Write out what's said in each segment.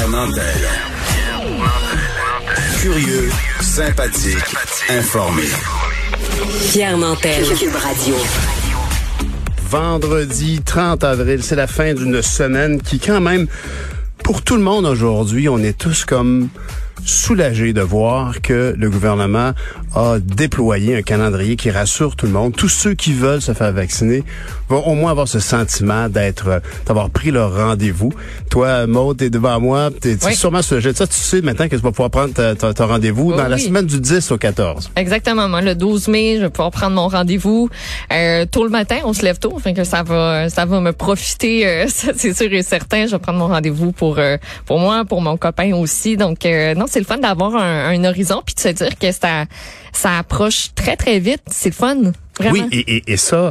Pierre Nantel. Curieux, sympathique, informé. Pierre Nantel. Cube Radio. Vendredi 30 avril, c'est la fin d'une semaine qui quand même, pour tout le monde aujourd'hui, on est tous comme soulagés de voir que le gouvernement a déployé un calendrier qui rassure tout le monde. Tous ceux qui veulent se faire vacciner vont au moins avoir ce sentiment d'être, euh, d'avoir pris leur rendez-vous. Toi, Maud, t'es devant moi, t'es Oui. sûrement sujet de ça. Tu sais maintenant que tu vas pouvoir prendre ta- ta- ton rendez-vous dans la semaine du 10 au 14. Exactement. Moi, le 12 mai, je vais pouvoir prendre mon rendez-vous euh, tôt le matin. On se lève tôt, fait que ça va, ça va me profiter. euh, ça, c'est sûr et certain. Je vais prendre mon rendez-vous pour euh, pour moi, pour mon copain aussi. Donc euh, non, c'est le fun d'avoir un, un horizon puis de se dire que ça ça approche très très vite. C'est le fun, vraiment. Oui, et, et, et ça,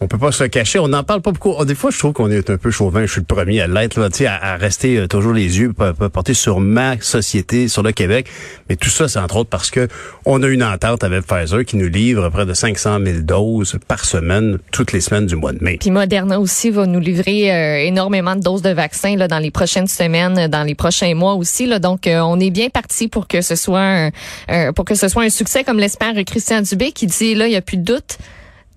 on peut pas se cacher. On n'en parle pas beaucoup. Oh, Des fois, je trouve qu'on est un peu chauvin. Je suis le premier à l'être, là, à, à rester euh, toujours les yeux portés sur ma société, sur le Québec. Mais tout ça, c'est entre autres parce que on a une entente avec Pfizer qui nous livre près de 500 000 doses par semaine, toutes les semaines du mois de mai. Puis Moderna aussi va nous livrer euh, énormément de doses de vaccins là, dans les prochaines semaines, dans les prochains mois aussi. Là. Donc, euh, on est bien parti pour que ce soit un, pour que ce soit un succès, comme l'espère Christian Dubé, qui dit là, il n'y a plus de doute.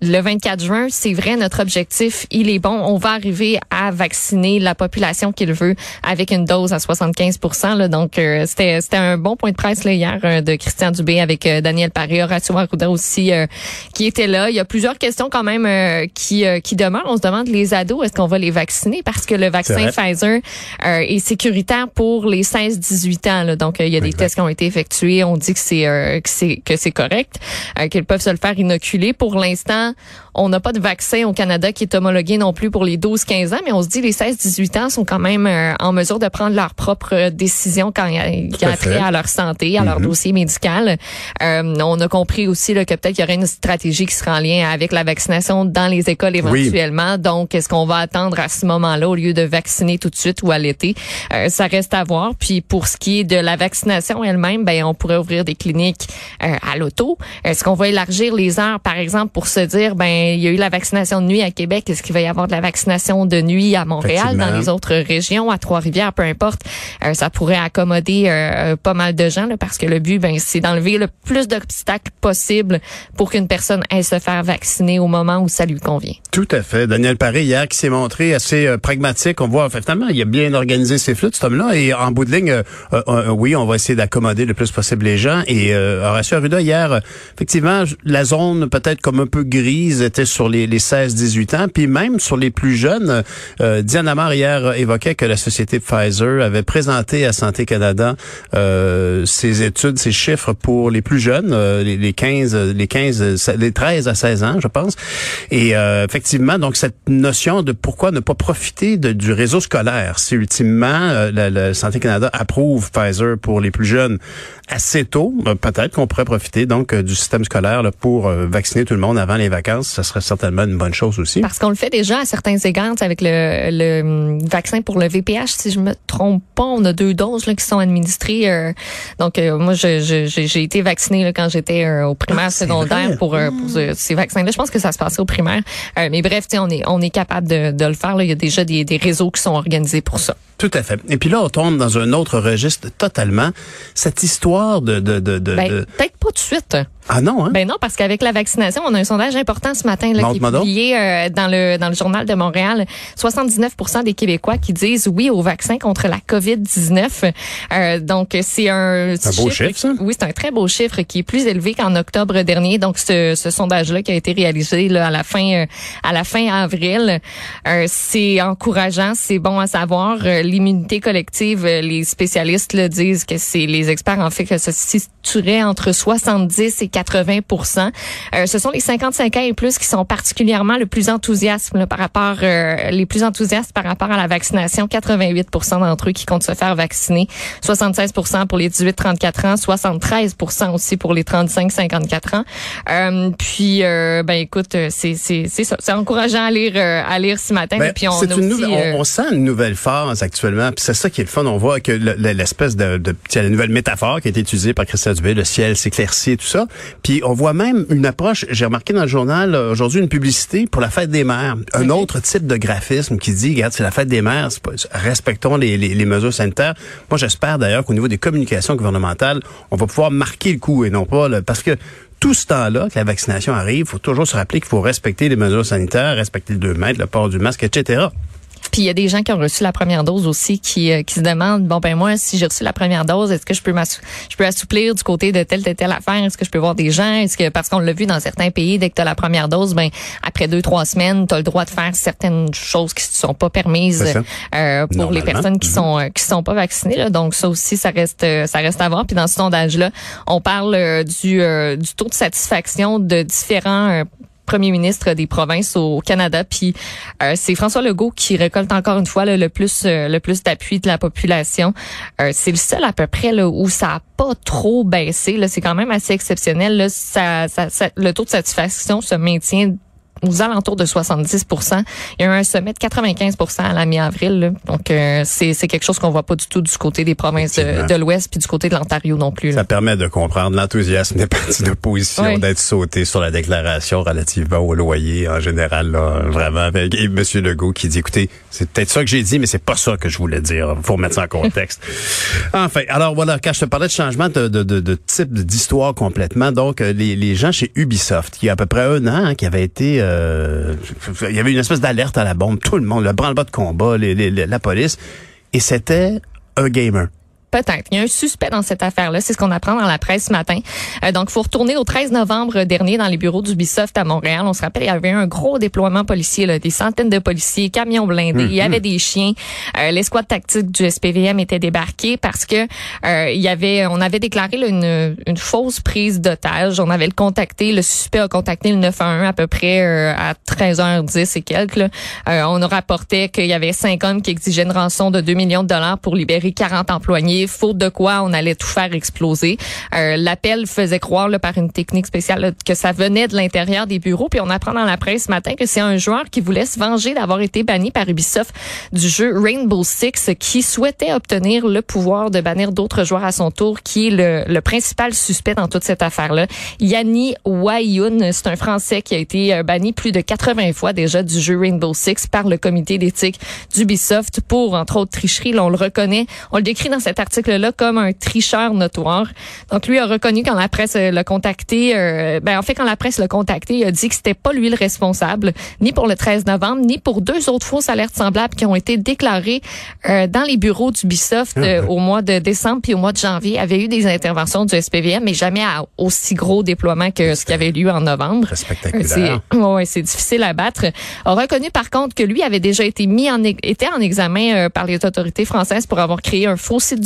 Le 24 juin, c'est vrai, notre objectif, il est bon. On va arriver à vacciner la population qu'il veut avec une dose à 75% là. Donc, euh, c'était c'était un bon point de presse là, hier euh, de Christian Dubé avec euh, Daniel Paré, Horacio Arruda aussi, euh, qui était là. Il y a plusieurs questions quand même euh, qui, euh, qui demeurent. On se demande, les ados, est-ce qu'on va les vacciner? Parce que le vaccin. Pfizer euh, est sécuritaire pour les 16-18 ans. là. Donc, il y a des Exact. tests qui ont été effectués. On dit que c'est euh, que c'est que c'est correct, euh, qu'ils peuvent se le faire inoculer. Pour l'instant, 嗯。On n'a pas de vaccin au Canada qui est homologué non plus pour les 12-15 ans, mais on se dit les 16-18 ans sont quand même euh, en mesure de prendre leurs propres décisions quand il y a, à fait. trait à leur santé, à leur dossier médical. Euh, on a compris aussi là, que peut-être qu'il y aurait une stratégie qui serait en lien avec la vaccination dans les écoles éventuellement. Donc, est-ce qu'on va attendre à ce moment-là au lieu de vacciner tout de suite ou à l'été? Euh, ça reste à voir. Puis pour ce qui est de la vaccination elle-même, ben on pourrait ouvrir des cliniques euh, à l'auto. Est-ce qu'on va élargir les heures, par exemple, pour se dire, ben il y a eu la vaccination de nuit à Québec, est-ce qu'il va y avoir de la vaccination de nuit à Montréal, dans les autres régions, à Trois-Rivières, peu importe? Euh, ça pourrait accommoder euh, pas mal de gens là, parce que le but, ben c'est d'enlever le plus d'obstacles possible pour qu'une personne aille se faire vacciner au moment où ça lui convient. Tout à fait. Daniel Paré, hier, qui s'est montré assez euh, pragmatique. On voit, finalement, il a bien organisé ses flûtes, cet homme-là. Et en bout de ligne, euh, euh, oui, on va essayer d'accommoder le plus possible les gens. Et euh, Horacio Arruda, hier, effectivement, la zone peut-être comme un peu grise était sur les, les 16-18 ans. Puis même sur les plus jeunes, euh, Diane Amar, hier, euh, évoquait que la société Pfizer avait présenté à Santé Canada euh, ses études, ses chiffres pour les plus jeunes, euh, les, les 15, euh, les 15, euh, les 13 à 16 ans, je pense. Et euh, effectivement, donc cette notion de pourquoi ne pas profiter de- du réseau scolaire, si ultimement euh, la, la Santé Canada approuve Pfizer pour les plus jeunes assez tôt, peut-être qu'on pourrait profiter donc du système scolaire là, pour vacciner tout le monde avant les vacances. Ça serait certainement une bonne chose aussi. Parce qu'on le fait déjà à certains égards tu sais, avec le, le hum, vaccin pour le VPH, si je me trompe pas, on a deux doses là, qui sont administrées. euh, donc euh, moi, je- je- j'ai été vaccinée là, quand j'étais euh, au primaire, Ah, secondaire pour euh, pour ce- ces vaccins-là. Je pense que ça se passait au primaire. Euh, mais bref, tu sais, on est on est capable de, de le faire. Là. Il y a déjà des, des réseaux qui sont organisés pour ça. Tout à fait. Et puis là, on tombe dans un autre registre totalement. Cette histoire de... de, de, de- Ben, de- peut-être pas tout de suite. Ah non, hein? Ben non, parce qu'avec la vaccination, on a un sondage important ce matin là, qui est publié euh, dans le dans le journal de Montréal. 79 des Québécois qui disent oui au vaccin contre la COVID-19. Euh, donc c'est un, Un beau chiffre, ça? Oui, c'est un très beau chiffre qui est plus élevé qu'en octobre dernier. Donc ce, ce sondage-là qui a été réalisé là, à la fin euh, à la fin avril, euh, c'est encourageant, c'est bon à savoir. L'immunité collective, les spécialistes le disent que c'est les experts en fait que ça se situerait entre 70 et 80 euh, Ce sont les 55 ans et plus qui sont particulièrement le plus enthousiastes là, par rapport euh, les plus enthousiastes par rapport à la vaccination. 88% d'entre eux qui comptent se faire vacciner, 76% pour les 18-34 ans, 73% aussi pour les 35-54 ans. Euh, puis euh, ben écoute, euh, c'est c'est c'est ça, c'est encourageant à lire euh, à lire ce matin. Ben, puis on a une aussi, on, on sent une nouvelle phase actuellement, puis c'est ça qui est le fun. On voit que le- le- l'espèce de, de, tu sais, la nouvelle métaphore qui a été utilisée par Christian Dubé, le ciel s'éclaircit et tout ça. Puis on voit même une approche, j'ai remarqué dans le journal euh, aujourd'hui une publicité pour la fête des mères, un autre type de graphisme qui dit, regarde, c'est la fête des mères, pas, respectons les, les, les, mesures sanitaires. Moi, j'espère d'ailleurs qu'au niveau des communications gouvernementales, on va pouvoir marquer le coup et non pas, le, parce que tout ce temps-là que la vaccination arrive, il faut toujours se rappeler qu'il faut respecter les mesures sanitaires, respecter le 2 mètres, le port du masque, etc. Puis il y a des gens qui ont reçu la première dose aussi qui, euh, qui se demandent bon ben moi si j'ai reçu la première dose est-ce que je peux je peux assouplir du côté de telle telle telle affaire? Est-ce que je peux voir des gens? Est-ce que parce qu'on l'a vu dans certains pays dès que tu as la première dose ben après deux trois semaines tu as le droit de faire certaines choses qui ne sont pas permises euh, pour les personnes qui mm-hmm. sont euh, qui sont pas vaccinées là. donc ça aussi ça reste euh, ça reste à voir. Puis dans ce sondage là on parle du du taux de satisfaction de différents premier ministre des provinces au Canada. Puis euh, c'est François Legault qui récolte encore une fois le plus euh, le plus d'appui de la population. Euh, c'est le seul à peu près là, où ça a pas trop baissé. C'est quand même assez exceptionnel. Le taux de satisfaction se maintient aux alentours de 70 Il y a eu un sommet de 95% à la mi-avril. Donc, euh, c'est quelque chose qu'on voit pas du tout du côté des provinces de, l'Ouest puis du côté de l'Ontario non plus. Ça permet de comprendre l'enthousiasme des partis d'opposition d'être sautés sur la déclaration relativement au loyer en général. Là, vraiment, avec et M. Legault qui dit, écoutez, c'est peut-être ça que j'ai dit, mais c'est pas ça que je voulais dire. faut remettre ça en contexte. enfin, alors voilà, quand je te parlais de changement de, de, de, de type d'histoire complètement, donc euh, les, les gens chez Ubisoft, qui y a à peu près un an, hein, qui avait été... Euh, euh, il y avait une espèce d'alerte à la bombe. Tout le monde, le branle-bas de combat, la police. Et c'était un gamer. Peut-être. Il y a un suspect dans cette affaire-là. C'est ce qu'on apprend dans la presse ce matin. Euh, donc, il faut retourner au 13 novembre dernier dans les bureaux d'Ubisoft à Montréal. On se rappelle, il y avait un gros déploiement policier, là, des centaines de policiers, camions blindés. Il y avait mhm. des chiens. Euh, L'escouade tactique du SPVM était débarqué parce que euh, il y avait, on avait déclaré une, une, fausse prise d'otage. On avait le contacté. Le suspect a contacté le 911 à peu près euh, à 13h10 et quelques. Là. Euh, on a rapporté qu'il y avait cinq hommes qui exigeaient une rançon de 2 millions de dollars pour libérer 40 employés faute de quoi on allait tout faire exploser. Euh, L'appel faisait croire là, par une technique spéciale que ça venait de l'intérieur des bureaux. Puis on apprend dans la presse ce matin que c'est un joueur qui voulait se venger d'avoir été banni par Ubisoft du jeu Rainbow Six, qui souhaitait obtenir le pouvoir de bannir d'autres joueurs à son tour, qui est le, le principal suspect dans toute cette affaire-là. Yanni Wayoun, c'est un Français qui a été euh, banni plus de 80 fois déjà du jeu Rainbow Six par le comité d'éthique d'Ubisoft pour, entre autres, tricheries. Là, on le reconnaît. On le décrit dans cet article article-là comme un tricheur notoire. Donc lui a reconnu quand la presse euh, l'a contacté, euh, ben en fait quand la presse l'a contacté, il a dit que c'était pas lui le responsable, ni pour le 13 novembre, ni pour deux autres fausses alertes semblables qui ont été déclarées euh, dans les bureaux d'Ubisoft ah, au mois de décembre puis au mois de janvier. Il y avait eu des interventions du SPVM, mais jamais à aussi gros déploiement que ce qui avait eu en novembre. Spectaculaire. Ouais, c'est difficile à battre. A reconnu par contre que lui avait déjà été mis en était en examen par les autorités françaises pour avoir créé un faux site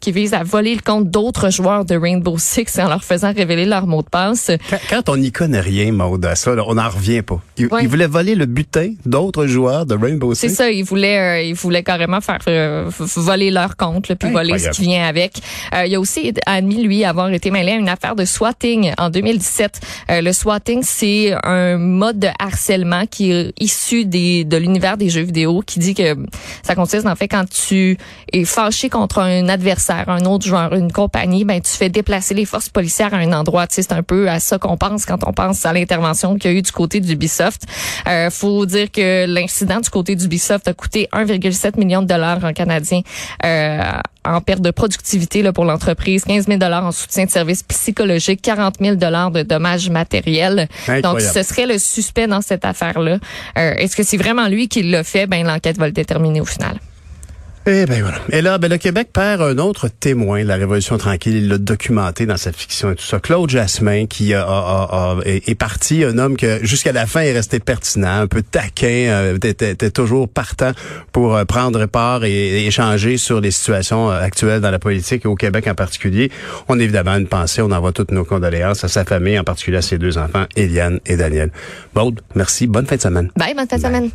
qui vise à voler le compte d'autres joueurs de Rainbow Six en leur faisant révéler leur mot de passe. Quand, on n'y connaît rien, Maud, à ça, on n'en revient pas. Il, voulait voler le butin d'autres joueurs de Rainbow Six? C'est ça, il voulait, euh, il voulait carrément faire euh, voler leur compte, puis voler ce qui vient avec. Euh, il a aussi admis, lui, avoir été mêlé à une affaire de swatting en 2017. le swatting, c'est un mode de harcèlement qui est issu des, de l'univers des jeux vidéo, qui dit que ça consiste en fait quand tu es fâché contre un adversaire, un autre joueur, une compagnie, ben tu fais déplacer les forces policières à un endroit. Tu sais, c'est un peu à ça qu'on pense quand on pense à l'intervention qu'il y a eu du côté d'Ubisoft. Euh, faut dire que l'incident du côté d'Ubisoft a coûté 1,7 million de dollars en canadien euh, en perte de productivité là, pour l'entreprise, 15 000 dollars en soutien de services psychologiques, 40 000 dollars de dommages matériels. Donc, ce serait le suspect dans cette affaire-là. Euh, Est-ce que c'est vraiment lui qui l'a fait? Ben, l'enquête va le déterminer au final. Eh ben voilà. Et là, ben, le Québec perd un autre témoin de la Révolution tranquille. Il l'a documenté dans sa fiction et tout ça. Claude Jasmin, qui a, est, parti, un homme que jusqu'à la fin est resté pertinent, un peu taquin, euh, était, toujours partant pour euh, prendre part et, échanger sur les situations euh, actuelles dans la politique et au Québec en particulier. On a évidemment une pensée, on envoie toutes nos condoléances à sa famille, en particulier à ses deux enfants, Eliane et Daniel. Maud, merci. Bonne fin de semaine. Bye, bonne fin de semaine.